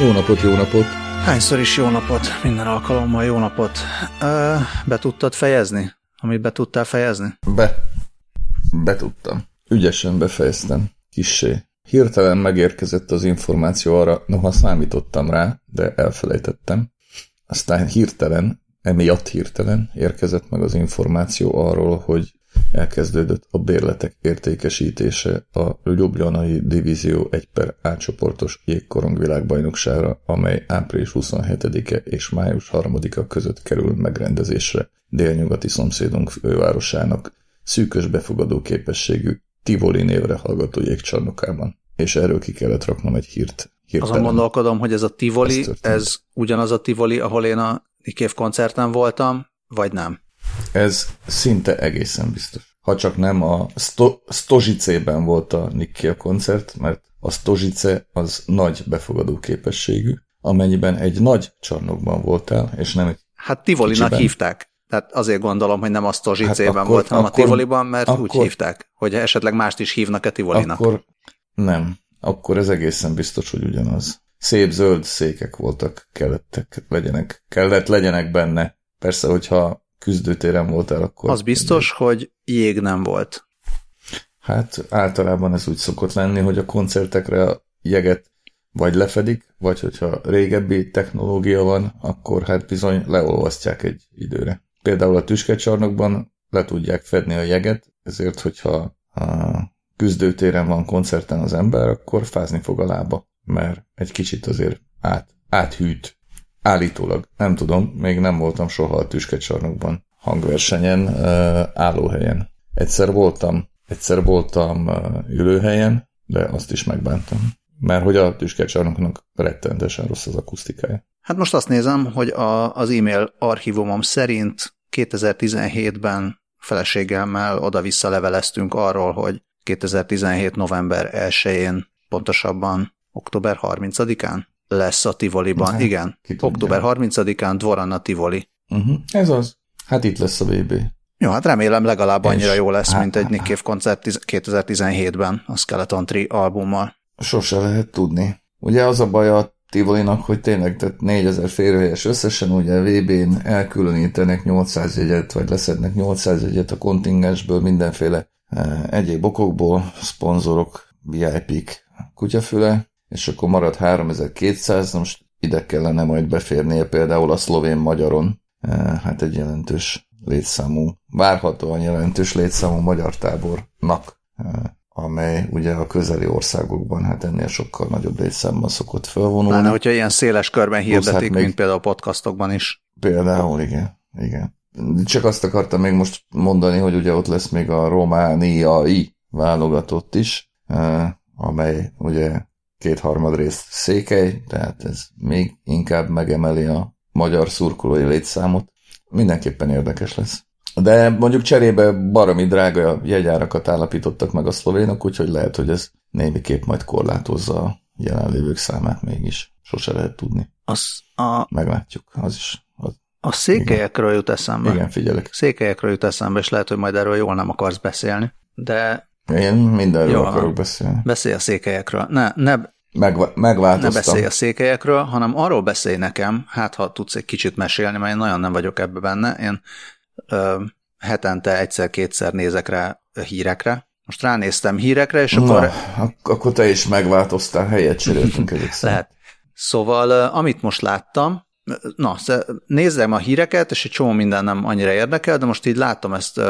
Jó napot, jó napot! Hányszor is jó napot, minden alkalommal jó napot. Ö, be tudtad fejezni, amit be tudtál fejezni? Be. Be tudtam. Ügyesen befejeztem. Kissé. Hirtelen megérkezett az információ arra, noha számítottam rá, de elfelejtettem. Aztán hirtelen, emiatt hirtelen érkezett meg az információ arról, hogy elkezdődött a bérletek értékesítése a Ljubljanai Divízió 1 per átcsoportos jégkorong világbajnokságra, amely április 27-e és május 3-a között kerül megrendezésre délnyugati szomszédunk fővárosának szűkös befogadó képességű Tivoli névre hallgató jégcsarnokában. És erről ki kellett raknom egy hírt. Hirtelen. Azon gondolkodom, hogy ez a Tivoli, ez, ez ugyanaz a Tivoli, ahol én a Nikév koncerten voltam, vagy nem? Ez szinte egészen biztos. Ha csak nem a Sto- Stožicében volt a Nick koncert, mert a Stožice az nagy befogadó képességű, amennyiben egy nagy csarnokban voltál, és nem egy Hát Tivolinak kicsiben. hívták. Tehát azért gondolom, hogy nem a Stožicében hát volt, hanem akkor, a Tivoliban, mert akkor, úgy hívták, hogy esetleg mást is hívnak a Tivolinak. Akkor nem. Akkor ez egészen biztos, hogy ugyanaz. Szép zöld székek voltak, kellettek, legyenek, kellett legyenek benne. Persze, hogyha küzdőtéren voltál, akkor... Az biztos, egy... hogy jég nem volt. Hát általában ez úgy szokott lenni, hogy a koncertekre a jeget vagy lefedik, vagy hogyha régebbi technológia van, akkor hát bizony leolvasztják egy időre. Például a tüskecsarnokban le tudják fedni a jeget, ezért hogyha a küzdőtéren van koncerten az ember, akkor fázni fog a lába, mert egy kicsit azért át, áthűt Állítólag, nem tudom, még nem voltam soha a tüskecsarnokban hangversenyen, állóhelyen. Egyszer voltam, egyszer voltam ülőhelyen, de azt is megbántam. Mert hogy a tüskecsarnoknak rettenetesen rossz az akusztikája. Hát most azt nézem, hogy a, az e-mail archívumom szerint 2017-ben feleségemmel oda-vissza leveleztünk arról, hogy 2017. november 1-én, pontosabban október 30-án lesz a Tivoliban. Hát, Igen, október 30-án Dvoran Tivoli. Uh-huh. Ez az. Hát itt lesz a VB. Jó, hát remélem legalább annyira jó lesz, hát, mint egy Nick Cave koncert 2017-ben a Skeleton Tree albummal. Sose lehet tudni. Ugye az a baj a Tivolinak, hogy tényleg tehát 4000 férőhelyes összesen, ugye a VB-n elkülönítenek 800 jegyet, vagy leszednek 800 jegyet a kontingensből mindenféle eh, egyéb okokból, szponzorok, VIP-k, kutyafüle, és akkor marad 3200, most ide kellene majd beférnie például a szlovén-magyaron, eh, hát egy jelentős létszámú, várhatóan jelentős létszámú magyar tábornak, eh, amely ugye a közeli országokban hát ennél sokkal nagyobb létszámban szokott felvonulni. Pláne, hogyha ilyen széles körben hát hirdetik, hát még, mint például a podcastokban is. Például, igen. igen. Csak azt akartam még most mondani, hogy ugye ott lesz még a romániai válogatott is, eh, amely ugye kétharmad rész székely, tehát ez még inkább megemeli a magyar szurkolói létszámot. Mindenképpen érdekes lesz. De mondjuk cserébe baromi drága jegyárakat állapítottak meg a szlovénok, úgyhogy lehet, hogy ez némiképp majd korlátozza a jelenlévők számát mégis. Sose lehet tudni. Az a... Meglátjuk, az is. Az... A székelyekről jut eszembe. Igen, figyelek. Székelyekről jut eszembe, és lehet, hogy majd erről jól nem akarsz beszélni, de én mindenről Jó, akarok beszélni. Beszélj a székelyekről. Ne, ne, Megva- megváltoztam. Ne beszélj a székelyekről, hanem arról beszélj nekem, hát ha tudsz egy kicsit mesélni, mert én nagyon nem vagyok ebbe benne. Én ö, hetente egyszer-kétszer nézek rá hírekre. Most ránéztem hírekre, és akkor... Na, akkor te is megváltoztál, helyet cseréltünk egyik Lehet. Szóval, amit most láttam, na, nézzem a híreket, és egy csomó minden nem annyira érdekel, de most így látom ezt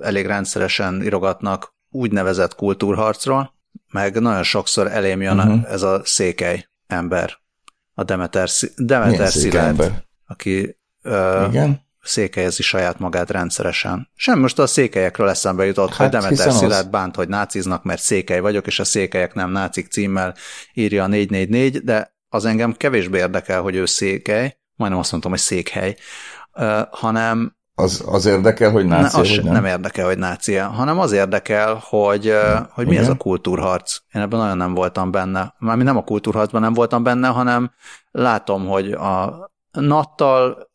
elég rendszeresen irogatnak úgynevezett kultúrharcról, meg nagyon sokszor elém jön uh-huh. ez a székely ember, a Demeter, Demeter Szilárd, aki uh, Igen? székelyezi saját magát rendszeresen. Sem most a székelyekről eszembe jutott, hát, hogy Demeter Szilárd az... bánt, hogy náciznak, mert székely vagyok, és a székelyek nem nácik címmel írja a 444, de az engem kevésbé érdekel, hogy ő székely, majdnem azt mondtam, hogy székhely, uh, hanem az, az érdekel, hogy nácia, ne, az nem? nem érdekel, hogy nácia, hanem az érdekel, hogy, ja, hogy mi igen? ez a kultúrharc. Én ebben nagyon nem voltam benne. Mármint nem a kultúrharcban nem voltam benne, hanem látom, hogy a nattal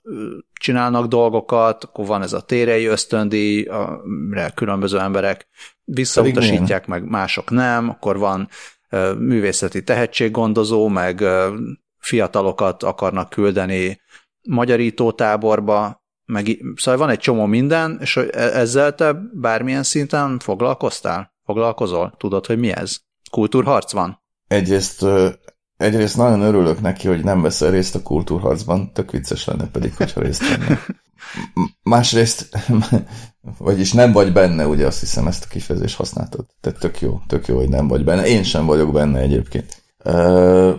csinálnak dolgokat, akkor van ez a térei ösztöndíj, amire különböző emberek visszautasítják, meg mások nem, akkor van művészeti tehetséggondozó, meg fiatalokat akarnak küldeni magyarító táborba, meg, szóval van egy csomó minden, és e-, ezzel te bármilyen szinten foglalkoztál? Foglalkozol? Tudod, hogy mi ez? Kultúrharc van? Egyrészt, egyrészt nagyon örülök neki, hogy nem veszel részt a kultúrharcban, tök vicces lenne pedig, hogyha részt venne. Másrészt, vagyis nem vagy benne, ugye azt hiszem ezt a kifejezést használtad. Tehát tök jó, tök jó, hogy nem vagy benne. Én sem vagyok benne egyébként.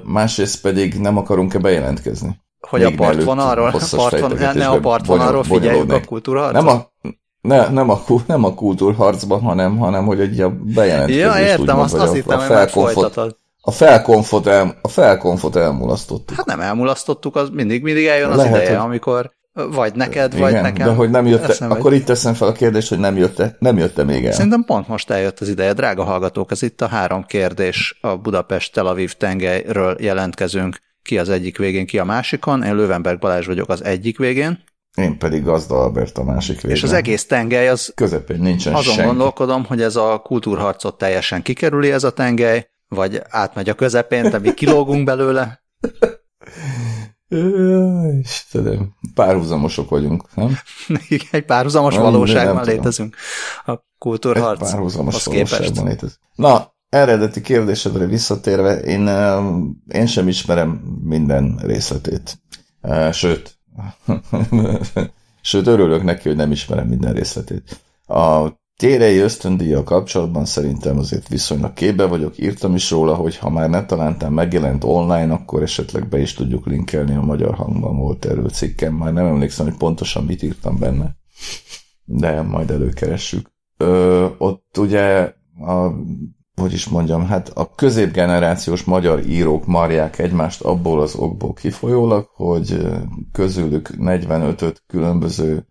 Másrészt pedig nem akarunk-e bejelentkezni. Hogy a partvonalról, partvon, ne a partvonalról figyeljük a kultúrharcban? Nem a, ne, nem, a, nem a kultúrharcban, hanem, hanem hogy egy a bejelentkezés. Ja, értem, azt, azt hittem, hogy megfolytatod. A felkonfot, el, a felkonfot elmulasztottuk. Hát nem elmulasztottuk, az mindig, mindig eljön az Lehet, ideje, hogy... amikor vagy neked, igen, vagy nekem. De hogy nem jött -e, akkor itt teszem fel a kérdést, hogy nem jött -e, nem jött még el. Szerintem pont most eljött az ideje. Drága hallgatók, ez itt a három kérdés a Budapest-Tel Aviv tengelyről jelentkezünk. Ki az egyik végén, ki a másikon. Én Lövenberg Balázs vagyok az egyik végén. Én pedig Gazda Albert a másik végén. És az egész tengely az... Közepén nincsen Azon senki. gondolkodom, hogy ez a kultúrharcot teljesen kikerüli ez a tengely, vagy átmegy a közepén, de mi kilógunk belőle. Istenem, párhuzamosok vagyunk, nem? Egy párhuzamos nem, valóságban nem létezünk. A kultúrharc. Egy párhuzamos valóságban létezünk. Na, eredeti kérdésedre visszatérve, én, én sem ismerem minden részletét. Sőt, sőt, örülök neki, hogy nem ismerem minden részletét. A Térei ösztöndíjjal kapcsolatban szerintem azért viszonylag képbe vagyok, írtam is róla, hogy ha már ne talántán megjelent online, akkor esetleg be is tudjuk linkelni a magyar hangban volt erről cikkem, már nem emlékszem, hogy pontosan mit írtam benne, de majd előkeressük. Ö, ott ugye a hogy is mondjam, hát a középgenerációs magyar írók marják egymást abból az okból kifolyólag, hogy közülük 45-öt különböző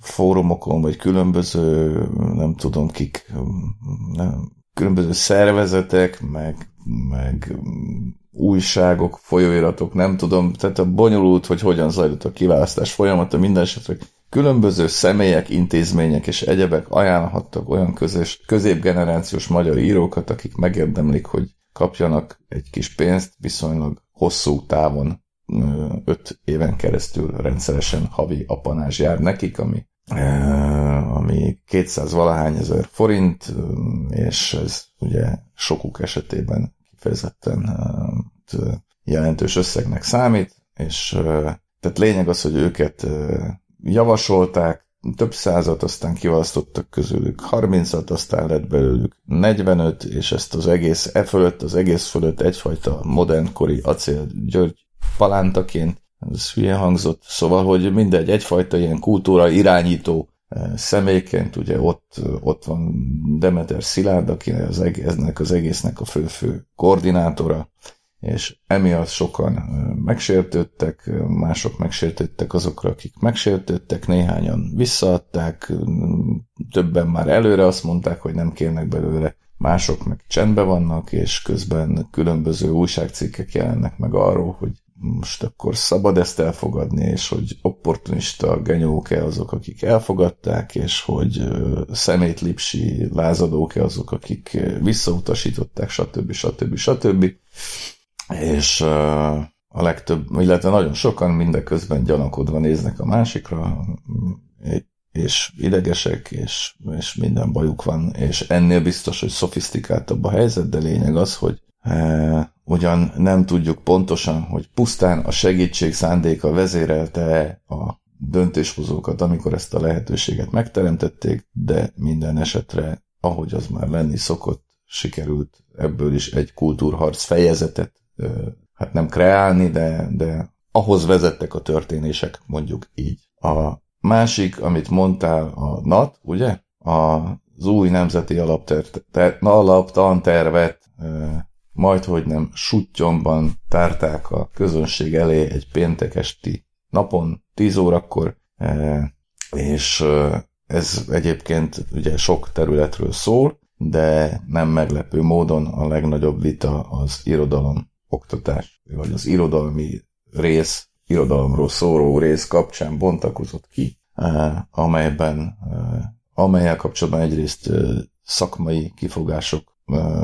fórumokon, vagy különböző, nem tudom kik, nem, különböző szervezetek, meg, meg újságok, folyóiratok, nem tudom, tehát a bonyolult, hogy hogyan zajlott a kiválasztás folyamata, minden esetre különböző személyek, intézmények és egyebek ajánlhattak olyan közös, középgenerációs magyar írókat, akik megérdemlik, hogy kapjanak egy kis pénzt viszonylag hosszú távon öt éven keresztül rendszeresen havi apanás jár nekik, ami, ami 200 valahány ezer forint, és ez ugye sokuk esetében kifejezetten jelentős összegnek számít, és tehát lényeg az, hogy őket javasolták, több százat, aztán kiválasztottak közülük 30-at, aztán lett belőlük 45, és ezt az egész, e fölött, az egész fölött egyfajta modernkori acél György palántaként, ez hülye hangzott, szóval, hogy mindegy, egyfajta ilyen kultúra irányító eh, személyként, ugye ott, ott van Demeter Szilárd, aki az egésznek, az egésznek a fő-fő koordinátora, és emiatt sokan megsértődtek, mások megsértődtek azokra, akik megsértődtek, néhányan visszaadták, többen már előre azt mondták, hogy nem kérnek belőle, mások meg csendben vannak, és közben különböző újságcikkek jelennek meg arról, hogy most akkor szabad ezt elfogadni, és hogy opportunista genyók-e azok, akik elfogadták, és hogy szemétlipsi lázadók-e azok, akik visszautasították, stb. stb. stb. És a legtöbb, illetve nagyon sokan mindeközben gyanakodva néznek a másikra, és idegesek, és, és minden bajuk van, és ennél biztos, hogy szofisztikáltabb a helyzet, de lényeg az, hogy e, ugyan nem tudjuk pontosan, hogy pusztán a segítség szándéka vezérelte a döntéshozókat, amikor ezt a lehetőséget megteremtették, de minden esetre, ahogy az már lenni szokott, sikerült ebből is egy kultúrharc fejezetet, hát nem kreálni, de, de ahhoz vezettek a történések, mondjuk így. A másik, amit mondtál, a NAT, ugye? Az új nemzeti alaptantervet majd, hogy nem suttyomban tárták a közönség elé egy péntek esti napon, 10 órakor, és ez egyébként ugye sok területről szól, de nem meglepő módon a legnagyobb vita az irodalom oktatás, vagy az irodalmi rész, irodalomról szóló rész kapcsán bontakozott ki, e, amelyben, amelyel kapcsolatban egyrészt szakmai kifogások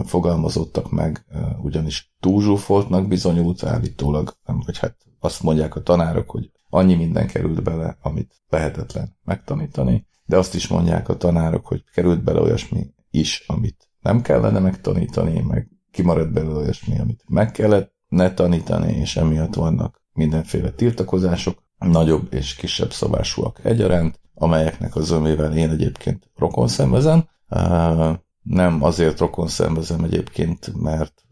fogalmazottak meg, ugyanis túlzsúfoltnak bizonyult állítólag, vagy hát azt mondják a tanárok, hogy annyi minden került bele, amit lehetetlen megtanítani, de azt is mondják a tanárok, hogy került bele olyasmi is, amit nem kellene megtanítani, meg kimaradt belőle olyasmi, amit meg kellett ne tanítani, és emiatt vannak mindenféle tiltakozások, nagyobb és kisebb szabásúak egyaránt, amelyeknek az ömével én egyébként rokon szenvezem. Nem azért rokon szenvezem egyébként, mert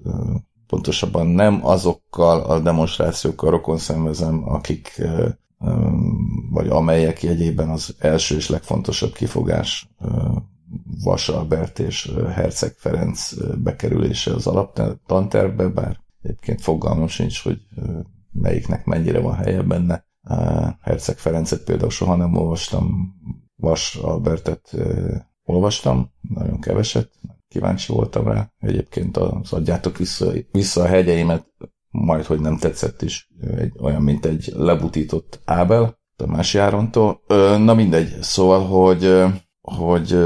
pontosabban nem azokkal a demonstrációkkal rokon szenvezem, akik vagy amelyek jegyében az első és legfontosabb kifogás Vas Albert és Herceg Ferenc bekerülése az alaptantervbe, bár egyébként fogalmam sincs, hogy melyiknek mennyire van helye benne. Herceg Ferencet például soha nem olvastam, Vas Albertet olvastam, nagyon keveset, kíváncsi voltam rá. Egyébként az adjátok vissza, vissza a hegyeimet, majd hogy nem tetszett is, egy, olyan, mint egy lebutított Ábel, Tamás Járontól. Na mindegy, szóval, hogy, hogy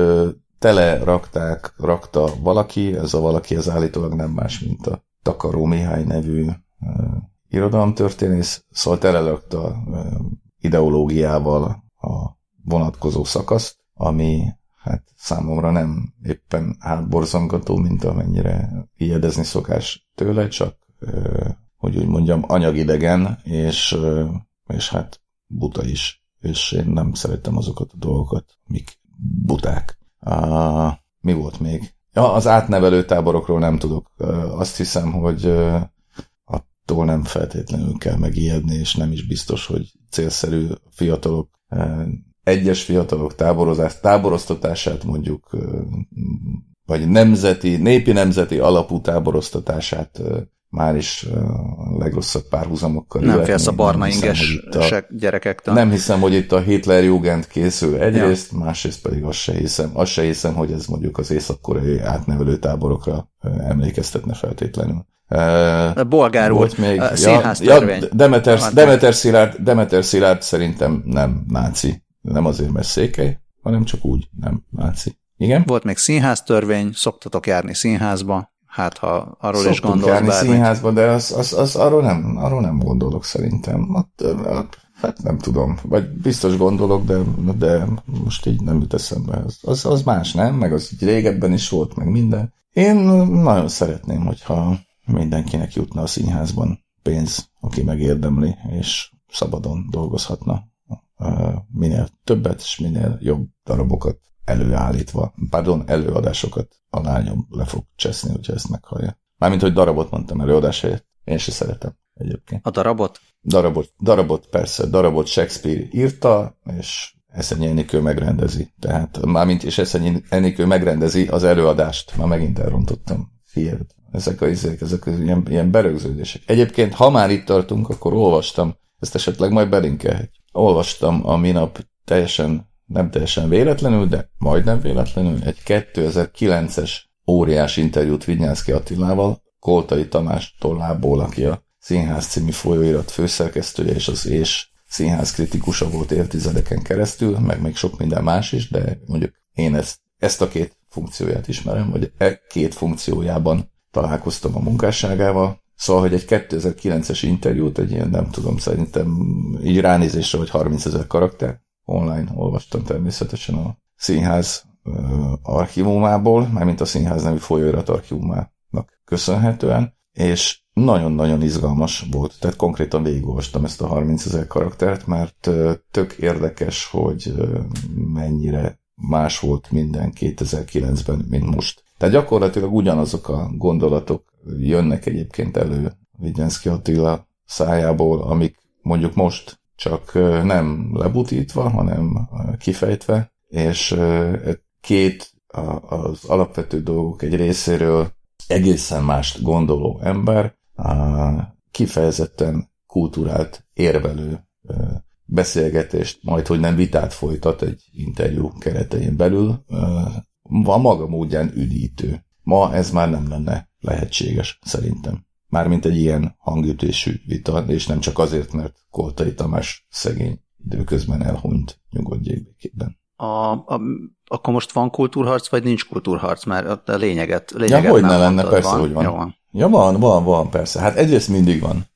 tele rakták, rakta valaki, ez a valaki az állítólag nem más, mint a Takaró Mihály nevű irodalomtörténész, szóval telerakta ideológiával a vonatkozó szakaszt, ami hát számomra nem éppen átborzongató, mint amennyire ijedezni szokás tőle, csak hogy úgy mondjam, anyagidegen, és, és hát buta is. És én nem szerettem azokat a dolgokat, mik buták. Uh, mi volt még? Ja, az átnevelő táborokról nem tudok. Azt hiszem, hogy attól nem feltétlenül kell megijedni, és nem is biztos, hogy célszerű fiatalok, egyes fiatalok táborozás, táboroztatását mondjuk, vagy nemzeti, népi nemzeti alapú táboroztatását már is a legrosszabb párhuzamokkal. Nem félsz a barna inges a, gyerekektől. Nem hiszem, hogy itt a Hitler Jugend készül egyrészt, ja. másrészt pedig azt se hiszem, azt se hiszem, hogy ez mondjuk az észak-koreai átnevelő táborokra emlékeztetne feltétlenül. A bolgár volt még. A ja, ja, Demeter, Demeter, Szilárd, Demeter Szilárd szerintem nem náci. Nem azért, mert székely, hanem csak úgy nem náci. Igen? Volt még színháztörvény, szoktatok járni színházba, hát ha arról Szoktunk is gondolsz járni bármit. színházba, de az, az, az, arról, nem, arról nem gondolok szerintem. Hát, hát nem tudom, vagy biztos gondolok, de, de most így nem jut eszembe. Az, az, az más, nem? Meg az így régebben is volt, meg minden. Én nagyon szeretném, hogyha mindenkinek jutna a színházban pénz, aki megérdemli, és szabadon dolgozhatna minél többet és minél jobb darabokat előállítva, pardon, előadásokat a lányom le fog cseszni, hogyha ezt meghallja. Mármint, hogy darabot mondtam előadás helyett. Én se szeretem egyébként. A darabot? Darabot, darabot persze, darabot Shakespeare írta, és Eszenyi Enikő megrendezi. Tehát mármint, és Eszenyi Enikő megrendezi az előadást. Már megint elrontottam. Figyeld, ezek a izék, ezek az ilyen, ilyen berögződések. Egyébként, ha már itt tartunk, akkor olvastam, ezt esetleg majd belinkelhet. Olvastam a minap teljesen nem teljesen véletlenül, de majdnem véletlenül egy 2009-es óriás interjút Vignyánszki Attilával, Koltai Tamás tollából, aki a Színház című folyóirat főszerkesztője és az és színház kritikusa volt évtizedeken keresztül, meg még sok minden más is, de mondjuk én ezt, ezt a két funkcióját ismerem, vagy e két funkciójában találkoztam a munkásságával. Szóval, hogy egy 2009-es interjút, egy ilyen nem tudom, szerintem így ránézésre, vagy 30 ezer karakter, online olvastam természetesen a színház archívumából, mármint a színház nevű folyóirat archívumának köszönhetően, és nagyon-nagyon izgalmas volt, tehát konkrétan végigolvastam ezt a 30 ezer karaktert, mert tök érdekes, hogy mennyire más volt minden 2009-ben, mint most. Tehát gyakorlatilag ugyanazok a gondolatok jönnek egyébként elő Vigyenszki Attila szájából, amik mondjuk most csak nem lebutítva, hanem kifejtve, és két az alapvető dolgok egy részéről egészen mást gondoló ember, kifejezetten kultúrált, érvelő beszélgetést, majd hogy nem vitát folytat egy interjú keretein belül, a maga módján üdítő. Ma ez már nem lenne lehetséges, szerintem mármint egy ilyen hangütésű vita, és nem csak azért, mert Koltai Tamás szegény időközben elhunyt nyugodjék békében. a, a, akkor most van kultúrharc, vagy nincs kultúrharc, mert a lényeget, lényeget ja, hogy ne lenne, persze, van. hogy van. Jó, van. Ja, van, van, van, persze. Hát egyrészt mindig van.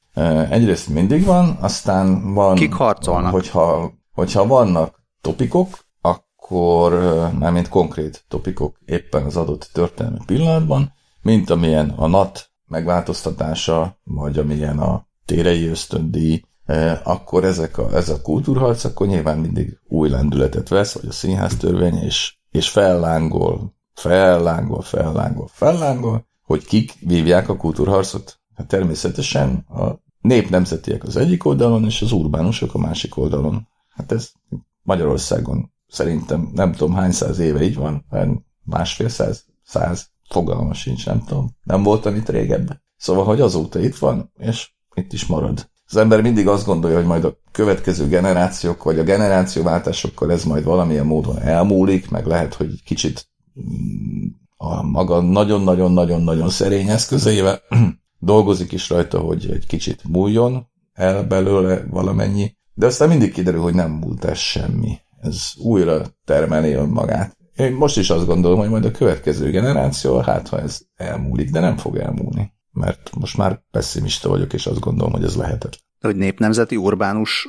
Egyrészt mindig van, aztán van... Kik harcolnak? Hogyha, hogyha vannak topikok, akkor, mármint konkrét topikok éppen az adott történelmi pillanatban, mint amilyen a NAT megváltoztatása, vagy amilyen a térei ösztöndíj, akkor ezek a, ez a kultúrharc, akkor nyilván mindig új lendületet vesz, vagy a színház törvény, és, és fellángol, fellángol, fellángol, fellángol, hogy kik vívják a kultúrharcot. Hát természetesen a népnemzetiek az egyik oldalon, és az urbánusok a másik oldalon. Hát ez Magyarországon szerintem nem tudom hány száz éve így van, másfél száz, száz, fogalma sincs, nem tudom. Nem voltam itt régebben. Szóval, hogy azóta itt van, és itt is marad. Az ember mindig azt gondolja, hogy majd a következő generációk, vagy a generációváltásokkal ez majd valamilyen módon elmúlik, meg lehet, hogy kicsit mm, a maga nagyon-nagyon-nagyon-nagyon szerény eszközeivel dolgozik is rajta, hogy egy kicsit múljon el belőle valamennyi, de aztán mindig kiderül, hogy nem múlt ez semmi. Ez újra termeli önmagát. Én most is azt gondolom, hogy majd a következő generáció, hát ha ez elmúlik, de nem fog elmúlni. Mert most már pessimista vagyok, és azt gondolom, hogy ez lehetetlen. De hogy népnemzeti urbánus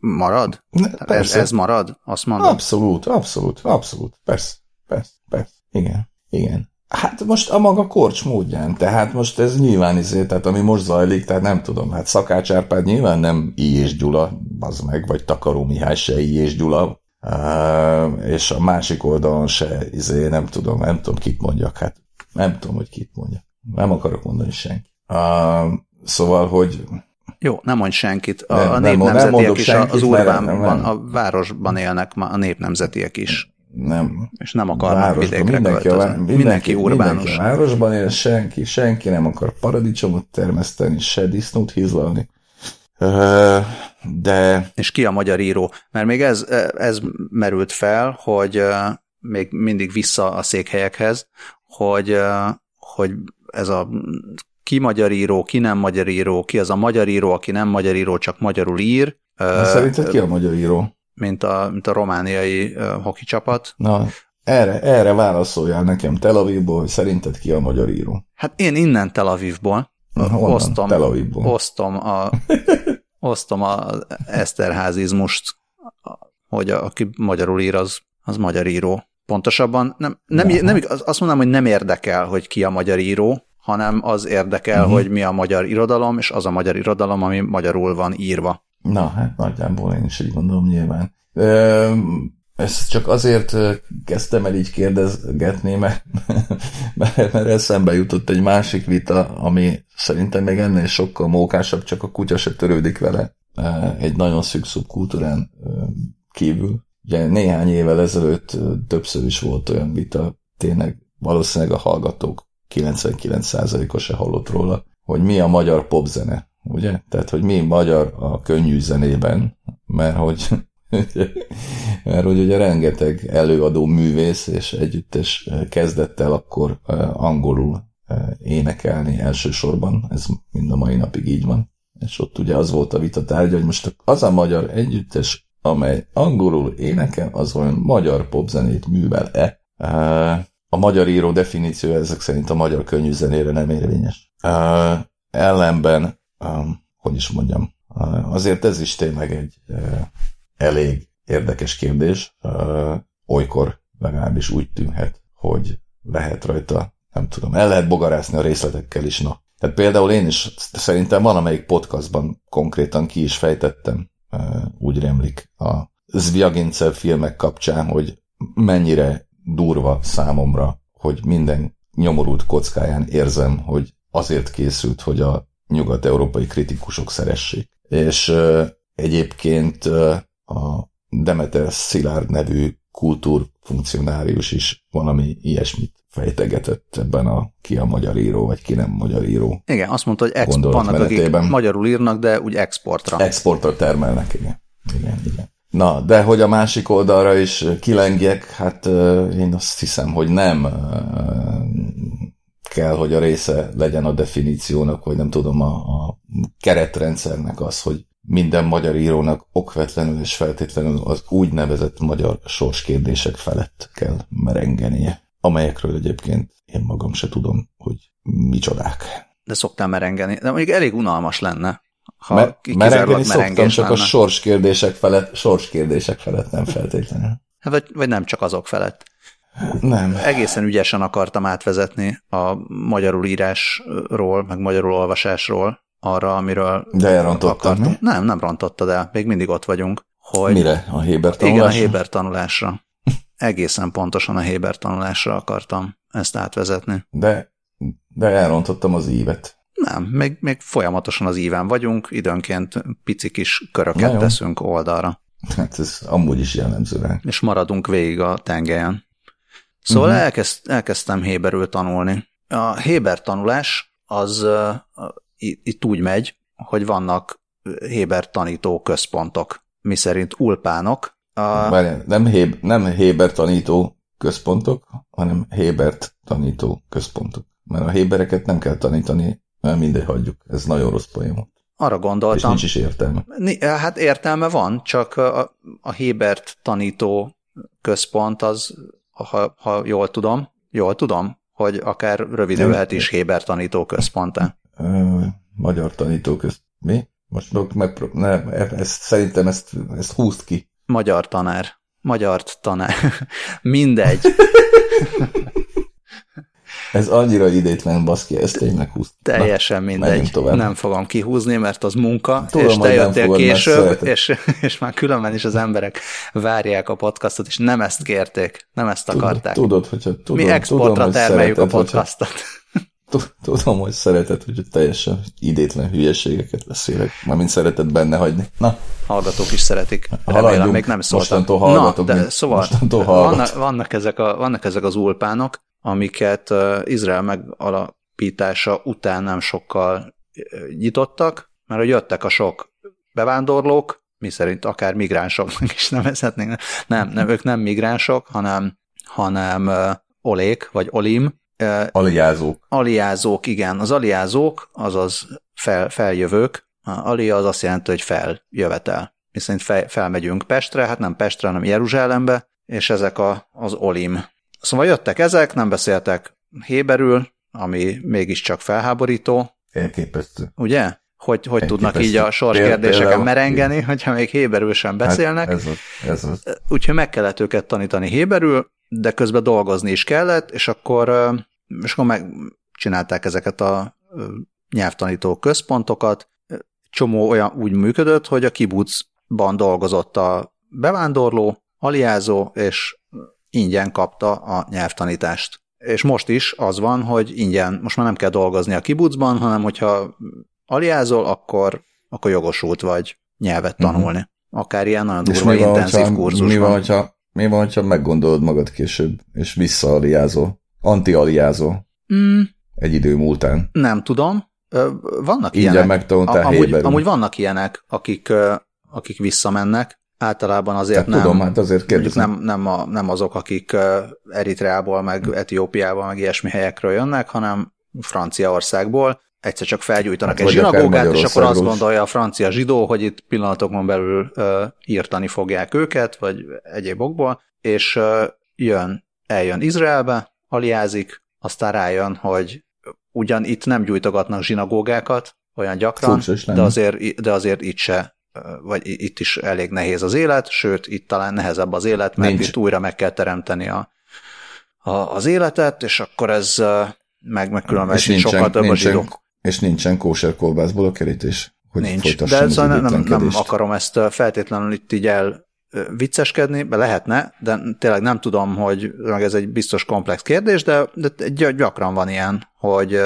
marad? Ne, ez, ez marad? Azt mondom. Abszolút, abszolút, abszolút. Persze, persze, persze. Igen, igen. Hát most a maga korcs módján, tehát most ez nyilván izé, tehát ami most zajlik, tehát nem tudom, hát Szakács Árpád nyilván nem I. és Gyula, az meg, vagy Takaró Mihály se I. és Gyula, uh, és a másik oldalon se, izé, nem tudom, nem tudom, kit mondjak, hát nem tudom, hogy kit mondjak. Nem akarok mondani senki. Uh, szóval, hogy jó, nem mondj senkit. A, nem, a népnemzetiek is senkit, az urbánban, a városban élnek ma a népnemzetiek is nem. És nem akarnak vidékre mindenki, a, mindenki, mindenki urbánus. Mindenki a városban él, senki, senki nem akar paradicsomot termeszteni, se disznót hízlalni. De... És ki a magyar író? Mert még ez, ez merült fel, hogy még mindig vissza a székhelyekhez, hogy, hogy ez a ki magyar író, ki nem magyar író, ki az a magyar író, aki nem magyar író, csak magyarul ír. Szerinted ki a magyar író? mint a, mint a romániai hoki csapat. Na, erre, erre válaszoljál nekem Tel Avivból, hogy szerinted ki a magyar író? Hát én innen Tel Avivból Na, osztom, Tel Avivból. osztom a, osztom a eszterházizmust, hogy a, aki magyarul ír, az, az magyar író. Pontosabban nem, nem, nem, nem, azt mondom, hogy nem érdekel, hogy ki a magyar író, hanem az érdekel, uh-huh. hogy mi a magyar irodalom, és az a magyar irodalom, ami magyarul van írva. Na, hát nagyjából én is így gondolom nyilván. Ezt csak azért kezdtem el így kérdezgetni, mert, mert, mert eszembe jutott egy másik vita, ami szerintem még ennél sokkal mókásabb, csak a kutya se törődik vele egy nagyon szűk szubkultúrán kívül. Ugye néhány évvel ezelőtt többször is volt olyan vita, tényleg valószínűleg a hallgatók 99%-os se hallott róla, hogy mi a magyar popzene ugye? Tehát, hogy mi magyar a könnyű zenében, mert hogy mert hogy ugye rengeteg előadó művész és együttes kezdett el akkor angolul énekelni elsősorban, ez mind a mai napig így van. És ott ugye az volt a vita tárgya, hogy most az a magyar együttes, amely angolul énekel, az olyan magyar popzenét művel-e? A magyar író definíció ezek szerint a magyar könnyű zenére nem érvényes. Ellenben hogy is mondjam, azért ez is tényleg egy elég érdekes kérdés. Olykor legalábbis úgy tűnhet, hogy lehet rajta, nem tudom, el lehet bogarászni a részletekkel is, na. Tehát például én is szerintem valamelyik podcastban konkrétan ki is fejtettem, úgy rémlik, a Zvjagincev filmek kapcsán, hogy mennyire durva számomra, hogy minden nyomorult kockáján érzem, hogy azért készült, hogy a nyugat-európai kritikusok szeressék. És egyébként a Demeter Szilárd nevű kultúrfunkcionárius is valami ilyesmit fejtegetett ebben a ki a magyar író, vagy ki nem magyar író. Igen, azt mondta, hogy exp- vannak, akik magyarul írnak, de úgy exportra. Exportra termelnek, igen. Igen, igen. Na, de hogy a másik oldalra is kilengjek, hát én azt hiszem, hogy nem kell, hogy a része legyen a definíciónak, vagy nem tudom, a, a keretrendszernek az, hogy minden magyar írónak okvetlenül és feltétlenül az úgynevezett magyar sorskérdések felett kell merengenie, amelyekről egyébként én magam se tudom, hogy micsodák. De szoktál merengeni. De mondjuk elég unalmas lenne, ha Me- merengeni szoktam, csak a lenne. sorskérdések felett, sorskérdések felett nem feltétlenül. Hát Vagy, vagy nem csak azok felett. Nem. Egészen ügyesen akartam átvezetni a magyarul írásról, meg magyarul olvasásról arra, amiről De mi? Nem, nem rontottad el. Még mindig ott vagyunk. Hogy Mire? A Héber Igen, a tanulásra? Héber tanulásra. Egészen pontosan a Héber tanulásra akartam ezt átvezetni. De, de elrontottam az ívet. Nem, még, még folyamatosan az íven vagyunk, időnként pici kis köröket Na teszünk oldalra, Hát ez amúgy is jellemző ránk. és maradunk végig a tengelyen. Szóval uh-huh. elkezd, elkezdtem Héberül tanulni. A Héber tanulás az itt, úgy megy, hogy vannak Héber tanító központok, miszerint ulpánok. A, Várjál, nem, Héb, nem Héber tanító központok, hanem Hébert tanító központok. Mert a Hébereket nem kell tanítani, mert mindegy hagyjuk. Ez nagyon rossz poém volt. arra És gondoltam, nincs is értelme. Hát értelme van, csak a, a Hébert tanító központ az, ha, ha jól tudom, jól tudom, hogy akár rövidülhet is Héber tanító központtá. Ö, magyar tanító közt. Mi? Most tudok megpró- nem, ezt, szerintem ezt, ezt húzd ki. Magyar tanár. Magyar tanár. Mindegy. Ez annyira idétlen baszki, ezt tényleg húzd. ki. Teljesen menjünk mindegy. tovább. Nem fogom kihúzni, mert az munka, Tudom, és te jöttél később, és, és már különben is az emberek várják a podcastot, és nem ezt kérték, nem ezt Tudod, akarták. tudod, hogyha tudom, Mi tudom, exportra hogy termeljük a szereted, hogyha- podcastot. Tud- Tudom, hogy szereted, hogy teljesen idétlen hülyeségeket beszélek, mármint szereted benne hagyni. Na, hallgatók is szeretik. Haladjunk. Remélem, még nem szóltam. Mostantól hallgatok, Na, de mint- szóval mostantól hallgat. vannak, vannak, ezek a, vannak ezek az ulpánok, amiket uh, Izrael megalapítása után nem sokkal nyitottak, mert hogy jöttek a sok bevándorlók, mi szerint akár migránsoknak is nevezhetnénk. Nem, nem, ők nem migránsok, hanem, hanem uh, olék, vagy olim, aliázók. Aliázók, igen. Az aliázók, azaz fel, feljövők. A alia az azt jelenti, hogy feljövetel. Mi szerint fel, felmegyünk Pestre, hát nem Pestre, hanem Jeruzsálembe, és ezek a, az olim. Szóval jöttek ezek, nem beszéltek héberül, ami mégiscsak felháborító, Elképesztő. ugye? Hogy, hogy tudnak így a sorskérdéseken merengeni, hogyha még héberül sem beszélnek. Hát ez az, ez az. úgyhogy meg kellett őket tanítani héberül, de közben dolgozni is kellett, és akkor, és akkor megcsinálták ezeket a nyelvtanító központokat. Csomó olyan úgy működött, hogy a kibucban dolgozott a bevándorló, aliázó, és ingyen kapta a nyelvtanítást. És most is az van, hogy ingyen, most már nem kell dolgozni a kibucban, hanem hogyha aliázol, akkor, akkor jogosult vagy nyelvet Mhm. tanulni. Akár ilyen nagyon És durva, mi van, intenzív kurzus mi van, hogyha, mi van, hogyha meggondolod magad később, és visszaaliázol, antialiázol Mm, egy idő múltán. nem tudom. Vannak Ingyen ilyenek. megtanultál amúgy, héberül. amúgy vannak ilyenek, akik, akik visszamennek. Általában azért Tehát nem, tudom, hát azért kérdezem. nem, nem, a, nem azok, akik Eritreából, meg Etiópiából, meg ilyesmi helyekről jönnek, hanem Franciaországból. Egyszer csak felgyújtanak Hát egy zsinagógát, és akkor azt gondolja a francia zsidó, hogy itt pillanatokon belül ö, írtani fogják őket, vagy egyéb okból, és ö, jön, eljön Izraelbe, aliázik, aztán rájön, hogy ugyan itt nem gyújtogatnak zsinagógákat olyan gyakran, de azért, de azért itt se, vagy itt is elég nehéz az élet, sőt, itt talán nehezebb az élet, mert Nincs. itt újra meg kell teremteni a, a, az életet, és akkor ez meg, meg itt sokkal nincsen, több a zsidók. és nincsen kóser kolbászból a kerítés, hogy Nincs, de szóval nem, nem, nem akarom ezt feltétlenül itt így el vicceskedni, be lehetne, de tényleg nem tudom, hogy meg ez egy biztos komplex kérdés, de, de gy- gyakran van ilyen, hogy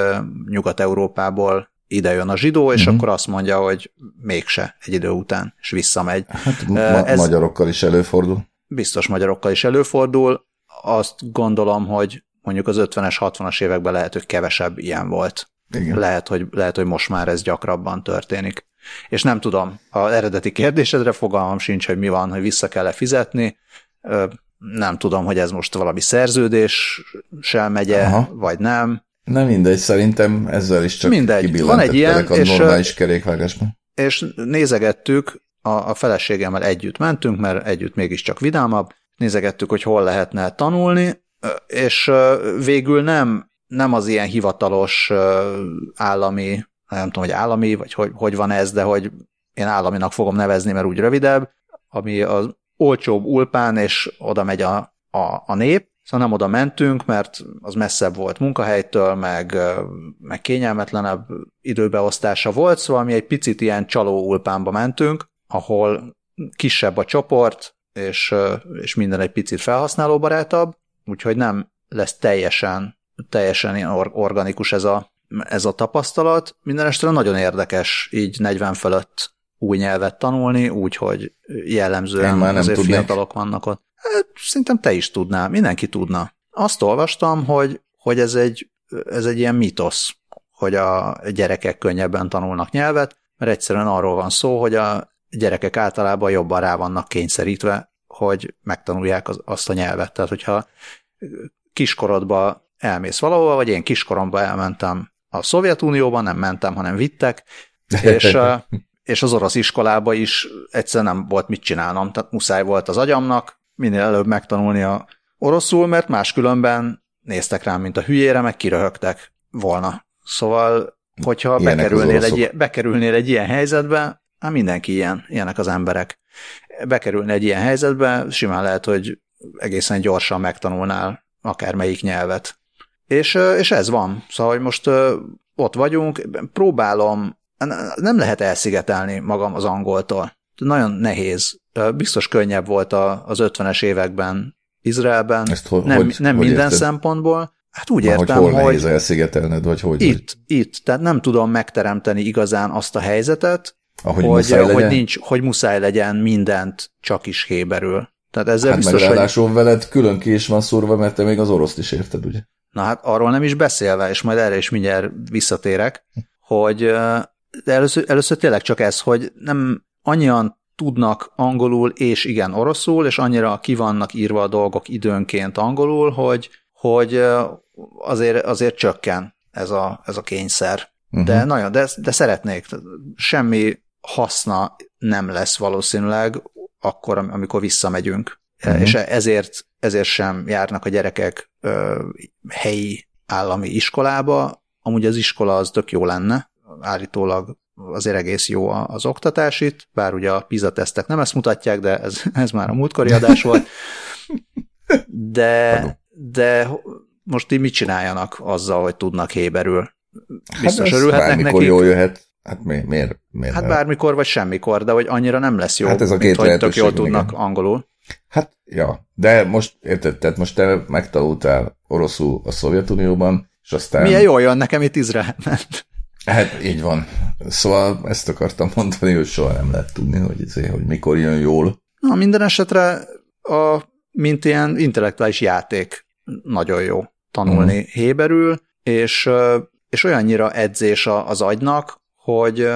Nyugat-Európából ide jön a zsidó, és Mhm. akkor azt mondja, hogy mégse egy idő után, és visszamegy. Hát ma- Ez- magyarokkal is előfordul. Biztos magyarokkal is előfordul. Azt gondolom, hogy mondjuk az 50-es, 60-as években lehet, hogy kevesebb ilyen volt. Igen. Lehet, hogy, lehet, hogy most már ez gyakrabban történik. És nem tudom, az eredeti kérdésedre fogalmam sincs, hogy mi van, hogy vissza kell-e fizetni. Nem tudom, hogy ez most valami szerződéssel megye, Aha. vagy nem. Nem mindegy, szerintem ezzel is csak Mindegy. Van egy ilyen, a és, normális kerékvágásban. és nézegettük, a, a feleségemmel együtt mentünk, mert együtt mégiscsak vidámabb, nézegettük, hogy hol lehetne tanulni, és végül nem, nem az ilyen hivatalos állami, nem tudom, hogy állami, vagy hogy, hogy van ez, de hogy én államinak fogom nevezni, mert úgy rövidebb, ami az olcsóbb ulpán, és oda megy a, a, a nép, szóval nem oda mentünk, mert az messzebb volt munkahelytől, meg, meg kényelmetlenebb időbeosztása volt, szóval mi egy picit ilyen csaló ulpánba mentünk, ahol kisebb a csoport, és, és minden egy picit felhasználóbarátabb, úgyhogy nem lesz teljesen, teljesen or- organikus ez a, ez a tapasztalat. Minden este nagyon érdekes így 40 fölött új nyelvet tanulni, úgyhogy jellemzően már nem azért tudnék. fiatalok vannak ott. Hát, szerintem te is tudnál, mindenki tudna. Azt olvastam, hogy, hogy ez, egy, ez egy ilyen mitosz, hogy a gyerekek könnyebben tanulnak nyelvet, mert egyszerűen arról van szó, hogy a gyerekek általában jobban rá vannak kényszerítve, hogy megtanulják az, azt a nyelvet. Tehát, hogyha kiskorodba elmész valahova, vagy én kiskoromban elmentem a Szovjetunióban, nem mentem, hanem vittek, és, és az orosz iskolába is egyszer nem volt mit csinálnom, tehát muszáj volt az agyamnak minél előbb megtanulni a oroszul, mert máskülönben néztek rám, mint a hülyére, meg kiröhögtek volna. Szóval, hogyha bekerülnél egy, bekerülnél egy ilyen helyzetbe, hát mindenki ilyen, ilyenek az emberek. Bekerülni egy ilyen helyzetbe, simán lehet, hogy egészen gyorsan megtanulnál akármelyik nyelvet. És, és ez van. Szóval, hogy most ott vagyunk, próbálom, nem lehet elszigetelni magam az angoltól. Nagyon nehéz. Biztos könnyebb volt az 50-es években Izraelben, Ezt ho- nem, hogy, nem hogy minden érted? szempontból. Hát úgy értem, hogy hol nehéz elszigetelned, vagy hogy? Itt, vagy? itt. Tehát nem tudom megteremteni igazán azt a helyzetet, ahogy hogy, muszáj legyen? hogy, nincs, hogy muszáj legyen mindent csak is héberül. Tehát ezzel hát biztos, meg ráadásul hogy... veled külön ki is van szórva, mert te még az oroszt is érted, ugye? Na hát arról nem is beszélve, és majd erre is mindjárt visszatérek, hogy de először, először tényleg csak ez, hogy nem annyian tudnak angolul és igen oroszul, és annyira ki vannak írva a dolgok időnként angolul, hogy, hogy azért, azért csökken ez a, ez a kényszer. Uh-huh. De nagyon, de, de szeretnék. Semmi haszna nem lesz valószínűleg akkor, amikor visszamegyünk. Uh-huh. És ezért, ezért sem járnak a gyerekek ö, helyi állami iskolába. Amúgy az iskola az tök jó lenne, állítólag azért egész jó az oktatás itt, bár ugye a PISA tesztek nem ezt mutatják, de ez, ez már a múltkori adás volt. De, de most így mit csináljanak azzal, hogy tudnak héberül? Biztos hát örülhetnek nekik. jól jöhet. Hát mi, miért, miért? Hát bármikor vagy semmikor, de hogy annyira nem lesz jó, hát ez a két mint hogy tök jól tudnak igen. angolul. Hát, ja, de most érted, tehát most te megtanultál oroszul a Szovjetunióban, és aztán... Milyen jól jön nekem itt Izraelben. Hát így van. Szóval ezt akartam mondani, hogy soha nem lehet tudni, hogy, ezért, hogy mikor jön jól. Na, minden esetre a, mint ilyen intellektuális játék nagyon jó tanulni uh-huh. héberül, és, és olyannyira edzés az agynak, hogy,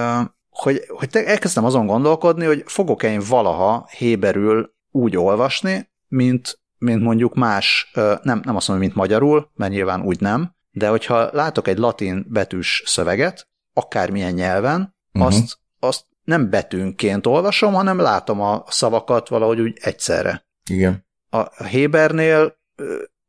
hogy, hogy elkezdtem azon gondolkodni, hogy fogok-e én valaha héberül úgy olvasni, mint, mint mondjuk más, nem, nem azt mondom, mint magyarul, mert nyilván úgy nem, de hogyha látok egy latin betűs szöveget, akármilyen nyelven, uh-huh. azt, azt nem betűnként olvasom, hanem látom a szavakat valahogy úgy egyszerre. Igen. A, Hébernél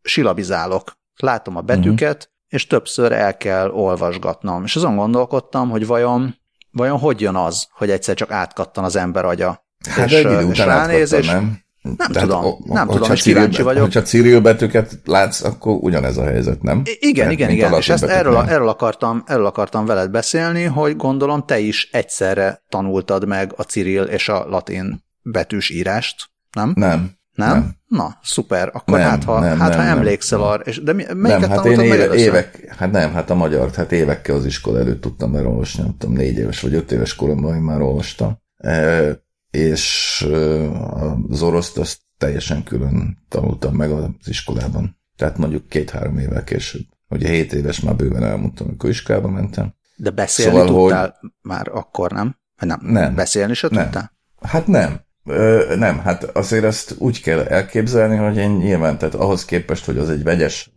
silabizálok, látom a betűket, uh-huh. és többször el kell olvasgatnom. És azon gondolkodtam, hogy vajon, vajon hogy jön az, hogy egyszer csak átkattan az ember agya. Hát és, egy idő után ránéz, és, nem? Nem Tehát tudom, o, nem tudom, és kíváncsi vagyok. Hogyha Cyril betűket látsz, akkor ugyanez a helyzet, nem? I- igen, Mert igen, igen, és ezt erről, erről, akartam, erről akartam veled beszélni, hogy gondolom te is egyszerre tanultad meg a Cyril és a latin betűs írást, nem? Nem. Nem? nem. Na, szuper. Akkor nem, hát, ha, nem, hát, nem, ha emlékszel nem. arra, és de mi, nem, hát én éve, évek, hát nem, hát a magyar, hát évekkel az iskola előtt tudtam már olvasni, nem tudom, négy éves vagy öt éves koromban én már olvastam. E, és az oroszt azt teljesen külön tanultam meg az iskolában. Tehát mondjuk két-három évvel később. Ugye hét éves már bőven elmondtam, amikor iskolába mentem. De beszélni szóval, tudtál hogy... már akkor, nem? Nem. nem. Beszélni se nem. tudtál? Hát nem. Ö, nem, hát azért ezt úgy kell elképzelni, hogy én nyilván, tehát ahhoz képest, hogy az egy vegyes